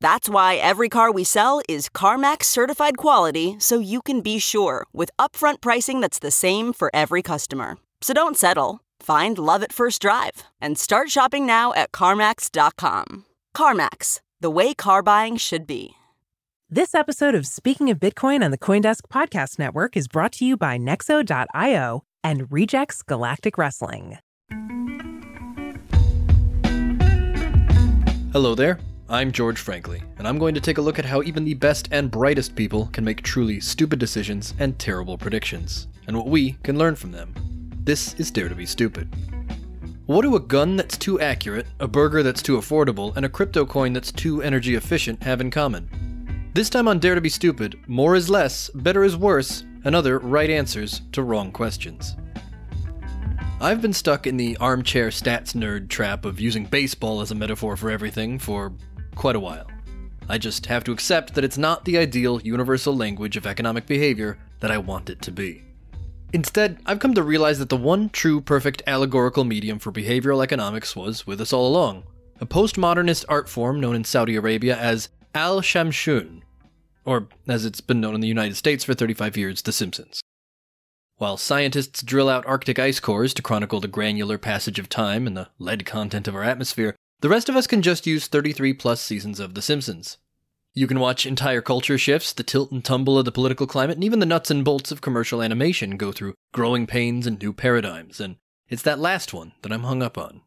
That's why every car we sell is CarMax certified quality so you can be sure with upfront pricing that's the same for every customer. So don't settle. Find love at first drive and start shopping now at CarMax.com. CarMax, the way car buying should be. This episode of Speaking of Bitcoin on the Coindesk Podcast Network is brought to you by Nexo.io and Wrejects Galactic Wrestling. Hello there. I'm George Frankly, and I'm going to take a look at how even the best and brightest people can make truly stupid decisions and terrible predictions, and what we can learn from them. This is Dare to Be Stupid. What do a gun that's too accurate, a burger that's too affordable, and a crypto coin that's too energy efficient have in common? This time on Dare to Be Stupid, more is less, better is worse, and other right answers to wrong questions. I've been stuck in the armchair stats nerd trap of using baseball as a metaphor for everything for quite a while. I just have to accept that it's not the ideal universal language of economic behavior that I want it to be. Instead, I've come to realize that the one true perfect allegorical medium for behavioral economics was with us all along a postmodernist art form known in Saudi Arabia as Al Shamsun, or as it's been known in the United States for 35 years, The Simpsons. While scientists drill out Arctic ice cores to chronicle the granular passage of time and the lead content of our atmosphere, the rest of us can just use 33 plus seasons of The Simpsons. You can watch entire culture shifts, the tilt and tumble of the political climate, and even the nuts and bolts of commercial animation go through growing pains and new paradigms, and it's that last one that I'm hung up on.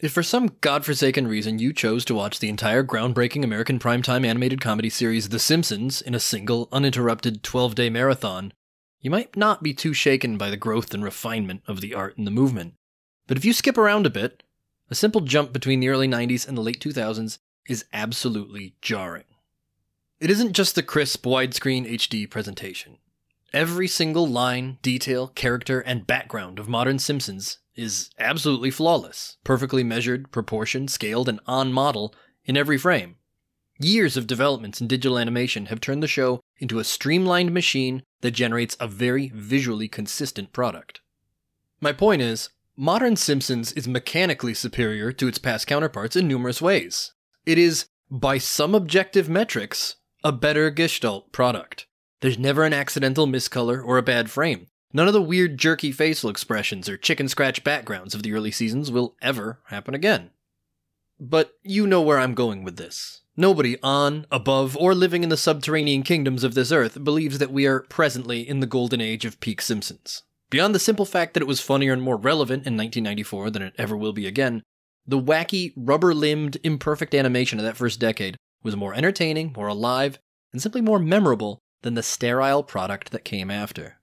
If for some godforsaken reason you chose to watch the entire groundbreaking American primetime animated comedy series The Simpsons in a single, uninterrupted 12 day marathon, you might not be too shaken by the growth and refinement of the art and the movement. But if you skip around a bit, a simple jump between the early 90s and the late 2000s is absolutely jarring. It isn't just the crisp widescreen HD presentation. Every single line, detail, character, and background of modern Simpsons is absolutely flawless, perfectly measured, proportioned, scaled, and on model in every frame. Years of developments in digital animation have turned the show into a streamlined machine that generates a very visually consistent product. My point is, modern Simpsons is mechanically superior to its past counterparts in numerous ways. It is, by some objective metrics, a better Gestalt product. There's never an accidental miscolor or a bad frame. None of the weird jerky facial expressions or chicken scratch backgrounds of the early seasons will ever happen again. But you know where I'm going with this. Nobody on, above, or living in the subterranean kingdoms of this earth believes that we are presently in the golden age of peak Simpsons. Beyond the simple fact that it was funnier and more relevant in 1994 than it ever will be again, the wacky, rubber limbed, imperfect animation of that first decade was more entertaining, more alive, and simply more memorable than the sterile product that came after.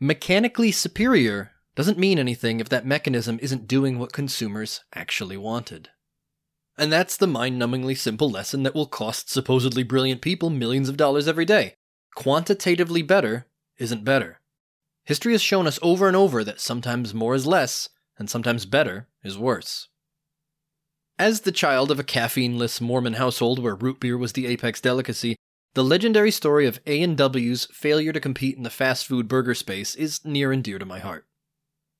Mechanically superior doesn't mean anything if that mechanism isn't doing what consumers actually wanted. And that's the mind numbingly simple lesson that will cost supposedly brilliant people millions of dollars every day. Quantitatively better isn't better. History has shown us over and over that sometimes more is less, and sometimes better is worse. As the child of a caffeineless Mormon household where root beer was the apex delicacy, the legendary story of A&W's failure to compete in the fast food burger space is near and dear to my heart.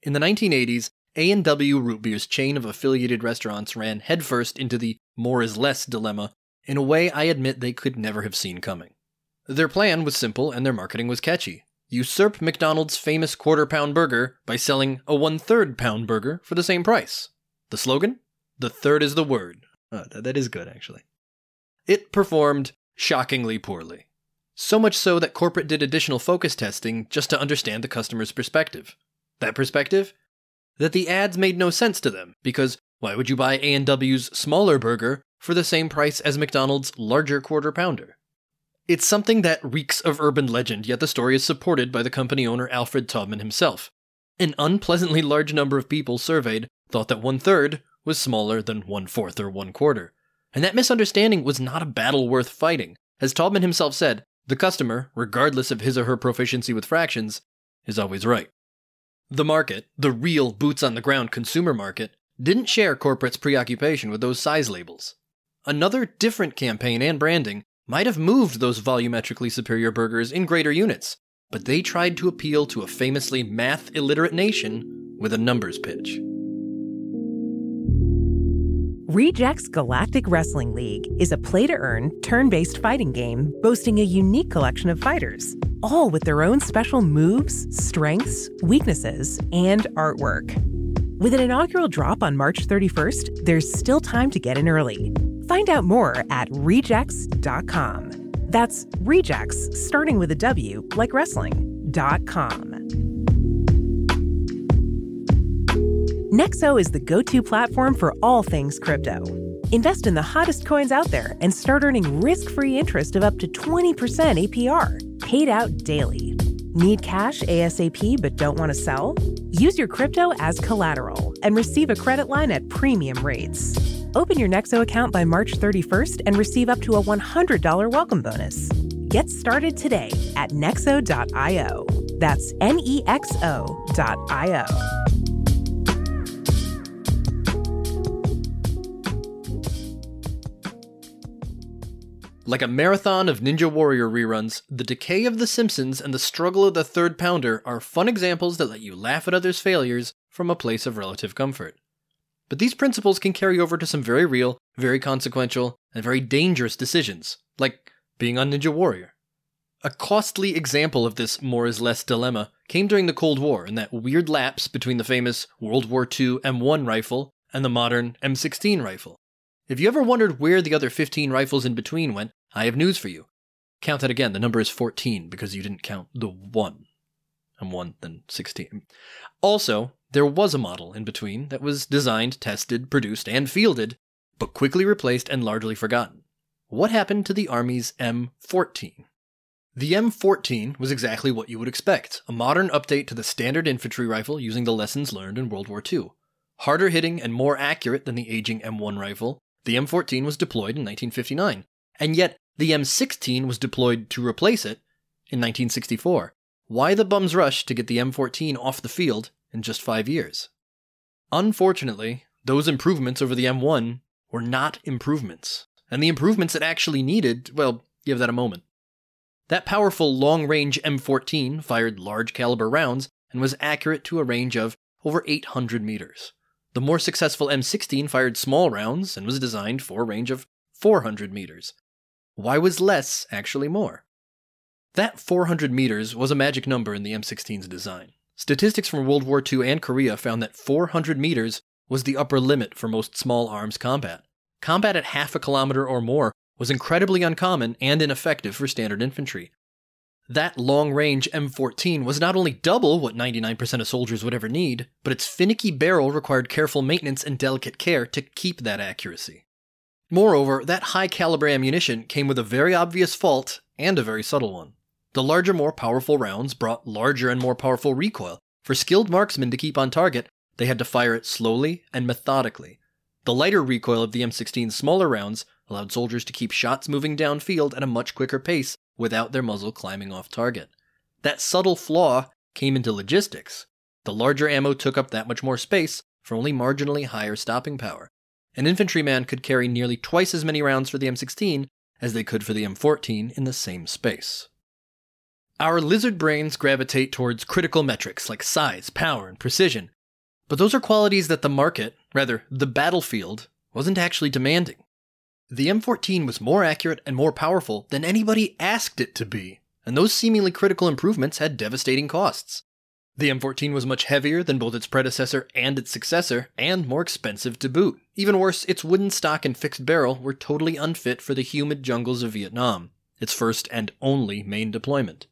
In the 1980s, A&W Root Beer's chain of affiliated restaurants ran headfirst into the more is less dilemma in a way I admit they could never have seen coming. Their plan was simple and their marketing was catchy usurp McDonald's famous quarter pound burger by selling a one third pound burger for the same price. The slogan? The third is the word. Uh, that is good, actually. It performed shockingly poorly. So much so that corporate did additional focus testing just to understand the customer's perspective. That perspective? That the ads made no sense to them, because why would you buy A&W's smaller burger for the same price as McDonald's larger quarter pounder? It's something that reeks of urban legend, yet the story is supported by the company owner Alfred Taubman himself. An unpleasantly large number of people surveyed thought that one third was smaller than one fourth or one quarter. And that misunderstanding was not a battle worth fighting. As Taubman himself said, the customer, regardless of his or her proficiency with fractions, is always right. The market, the real boots on the ground consumer market, didn't share corporate's preoccupation with those size labels. Another different campaign and branding might have moved those volumetrically superior burgers in greater units, but they tried to appeal to a famously math illiterate nation with a numbers pitch. Wrejects Galactic Wrestling League is a play to earn, turn based fighting game boasting a unique collection of fighters, all with their own special moves, strengths, weaknesses, and artwork. With an inaugural drop on March 31st, there's still time to get in early. Find out more at wrejects.com. That's rejects, starting with a W, like wrestling.com. Nexo is the go to platform for all things crypto. Invest in the hottest coins out there and start earning risk free interest of up to 20% APR, paid out daily. Need cash ASAP but don't want to sell? Use your crypto as collateral and receive a credit line at premium rates. Open your Nexo account by March 31st and receive up to a $100 welcome bonus. Get started today at nexo.io. That's N E X O.io. Like a marathon of Ninja Warrior reruns, The Decay of The Simpsons and The Struggle of the Third Pounder are fun examples that let you laugh at others' failures from a place of relative comfort. But these principles can carry over to some very real, very consequential, and very dangerous decisions, like being on Ninja Warrior. A costly example of this more is less dilemma came during the Cold War in that weird lapse between the famous World War II M1 rifle and the modern M16 rifle. If you ever wondered where the other 15 rifles in between went, I have news for you. Count that again. The number is 14 because you didn't count the 1. And 1, then 16. Also, there was a model in between that was designed, tested, produced, and fielded, but quickly replaced and largely forgotten. What happened to the Army's M14? The M14 was exactly what you would expect a modern update to the standard infantry rifle using the lessons learned in World War II. Harder hitting and more accurate than the aging M1 rifle, the M14 was deployed in 1959, and yet the M16 was deployed to replace it in 1964. Why the bum's rush to get the M14 off the field in just five years? Unfortunately, those improvements over the M1 were not improvements. And the improvements it actually needed, well, give that a moment. That powerful long range M14 fired large caliber rounds and was accurate to a range of over 800 meters. The more successful M16 fired small rounds and was designed for a range of 400 meters. Why was less actually more? That 400 meters was a magic number in the M16's design. Statistics from World War II and Korea found that 400 meters was the upper limit for most small arms combat. Combat at half a kilometer or more was incredibly uncommon and ineffective for standard infantry. That long range M14 was not only double what 99% of soldiers would ever need, but its finicky barrel required careful maintenance and delicate care to keep that accuracy. Moreover, that high caliber ammunition came with a very obvious fault and a very subtle one. The larger, more powerful rounds brought larger and more powerful recoil. For skilled marksmen to keep on target, they had to fire it slowly and methodically. The lighter recoil of the M16's smaller rounds allowed soldiers to keep shots moving downfield at a much quicker pace without their muzzle climbing off target. That subtle flaw came into logistics. The larger ammo took up that much more space for only marginally higher stopping power. An infantryman could carry nearly twice as many rounds for the M16 as they could for the M14 in the same space. Our lizard brains gravitate towards critical metrics like size, power, and precision, but those are qualities that the market, rather, the battlefield, wasn't actually demanding. The M14 was more accurate and more powerful than anybody asked it to be, and those seemingly critical improvements had devastating costs. The M14 was much heavier than both its predecessor and its successor, and more expensive to boot. Even worse, its wooden stock and fixed barrel were totally unfit for the humid jungles of Vietnam. its first and only main deployment.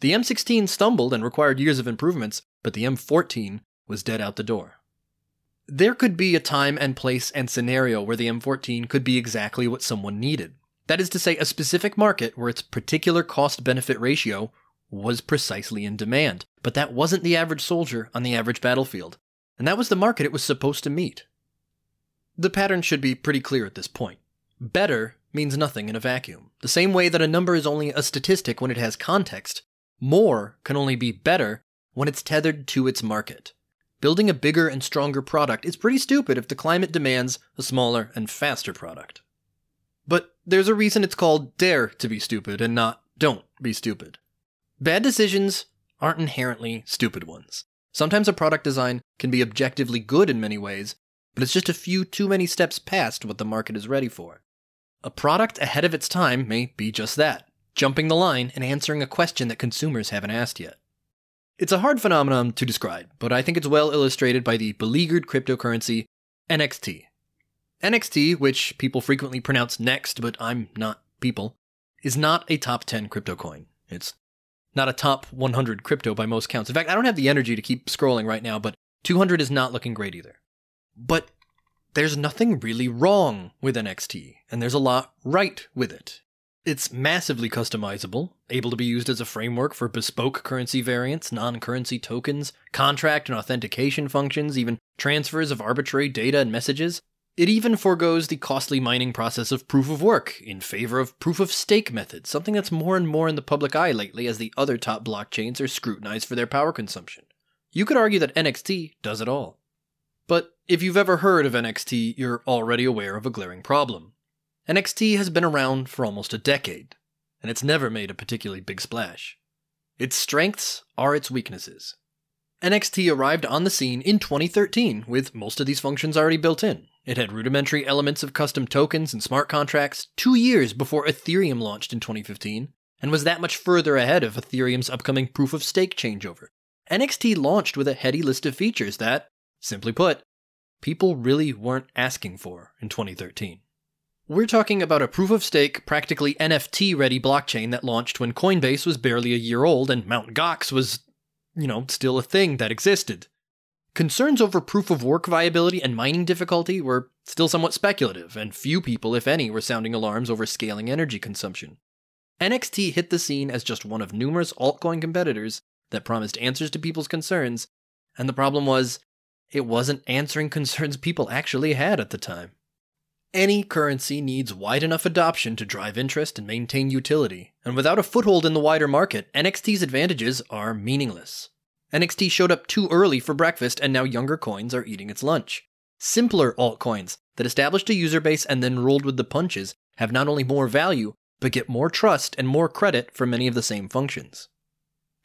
The M16 stumbled and required years of improvements, but the M14 was dead out the door. There could be a time and place and scenario where the M14 could be exactly what someone needed. That is to say, a specific market where its particular cost benefit ratio was precisely in demand. But that wasn't the average soldier on the average battlefield, and that was the market it was supposed to meet. The pattern should be pretty clear at this point. Better means nothing in a vacuum. The same way that a number is only a statistic when it has context, more can only be better when it's tethered to its market. Building a bigger and stronger product is pretty stupid if the climate demands a smaller and faster product. But there's a reason it's called Dare to be Stupid and not Don't be Stupid. Bad decisions aren't inherently stupid ones. Sometimes a product design can be objectively good in many ways, but it's just a few too many steps past what the market is ready for. A product ahead of its time may be just that, jumping the line and answering a question that consumers haven't asked yet. It's a hard phenomenon to describe, but I think it's well illustrated by the beleaguered cryptocurrency NXT. NXT, which people frequently pronounce next, but I'm not people, is not a top 10 crypto coin. It's not a top 100 crypto by most counts. In fact, I don't have the energy to keep scrolling right now, but 200 is not looking great either. But there's nothing really wrong with NXT, and there's a lot right with it. It's massively customizable, able to be used as a framework for bespoke currency variants, non currency tokens, contract and authentication functions, even transfers of arbitrary data and messages. It even foregoes the costly mining process of proof of work in favor of proof of stake methods, something that's more and more in the public eye lately as the other top blockchains are scrutinized for their power consumption. You could argue that NXT does it all. But if you've ever heard of NXT, you're already aware of a glaring problem. NXT has been around for almost a decade, and it's never made a particularly big splash. Its strengths are its weaknesses. NXT arrived on the scene in 2013 with most of these functions already built in. It had rudimentary elements of custom tokens and smart contracts two years before Ethereum launched in 2015, and was that much further ahead of Ethereum's upcoming proof of stake changeover. NXT launched with a heady list of features that, simply put, people really weren't asking for in 2013. We're talking about a proof of stake, practically NFT ready blockchain that launched when Coinbase was barely a year old and Mt. Gox was you know, still a thing that existed. Concerns over proof of work viability and mining difficulty were still somewhat speculative, and few people, if any, were sounding alarms over scaling energy consumption. NXT hit the scene as just one of numerous altcoin competitors that promised answers to people's concerns, and the problem was, it wasn't answering concerns people actually had at the time. Any currency needs wide enough adoption to drive interest and maintain utility, and without a foothold in the wider market, NXT's advantages are meaningless. NXT showed up too early for breakfast, and now younger coins are eating its lunch. Simpler altcoins that established a user base and then rolled with the punches have not only more value, but get more trust and more credit for many of the same functions.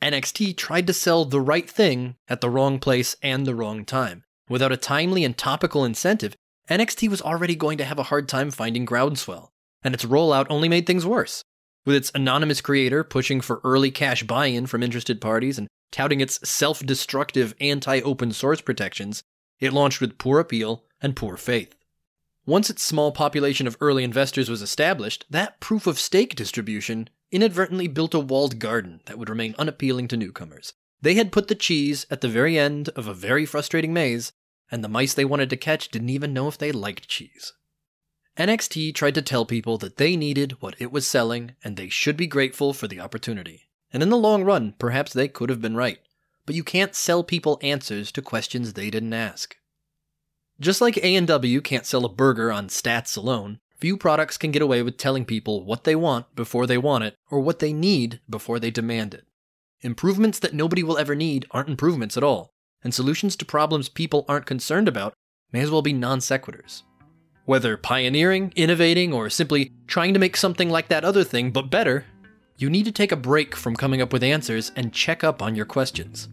NXT tried to sell the right thing at the wrong place and the wrong time. Without a timely and topical incentive, NXT was already going to have a hard time finding groundswell, and its rollout only made things worse. With its anonymous creator pushing for early cash buy in from interested parties and touting its self destructive anti open source protections, it launched with poor appeal and poor faith. Once its small population of early investors was established, that proof of stake distribution inadvertently built a walled garden that would remain unappealing to newcomers. They had put the cheese at the very end of a very frustrating maze, and the mice they wanted to catch didn't even know if they liked cheese. NXT tried to tell people that they needed what it was selling and they should be grateful for the opportunity. And in the long run, perhaps they could have been right. But you can't sell people answers to questions they didn't ask. Just like A&W can't sell a burger on stats alone, few products can get away with telling people what they want before they want it or what they need before they demand it. Improvements that nobody will ever need aren't improvements at all and solutions to problems people aren't concerned about may as well be non sequiturs. Whether pioneering, innovating, or simply trying to make something like that other thing but better, you need to take a break from coming up with answers and check up on your questions.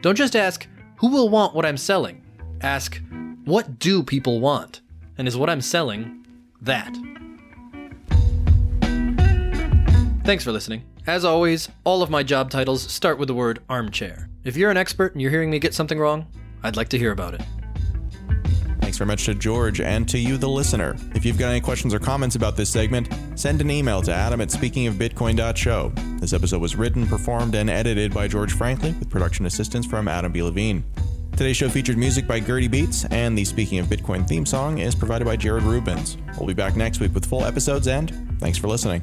Don't just ask, who will want what I'm selling? Ask, what do people want? And is what I'm selling that? Thanks for listening. As always, all of my job titles start with the word armchair. If you're an expert and you're hearing me get something wrong, I'd like to hear about it. Thanks very much to George and to you, the listener. If you've got any questions or comments about this segment, send an email to adam at speakingofbitcoin.show. This episode was written, performed, and edited by George Frankly with production assistance from Adam B. Levine. Today's show featured music by Gurty Beats, and the Speaking of Bitcoin theme song is provided by Jared Rubens. We'll be back next week with full episodes, and thanks for listening.